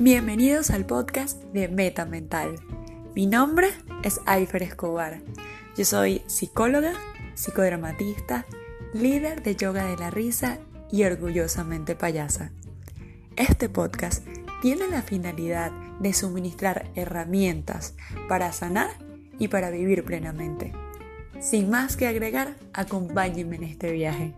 Bienvenidos al podcast de Meta Mental. Mi nombre es Aifer Escobar. Yo soy psicóloga, psicodramatista, líder de yoga de la risa y orgullosamente payasa. Este podcast tiene la finalidad de suministrar herramientas para sanar y para vivir plenamente. Sin más que agregar, acompáñenme en este viaje.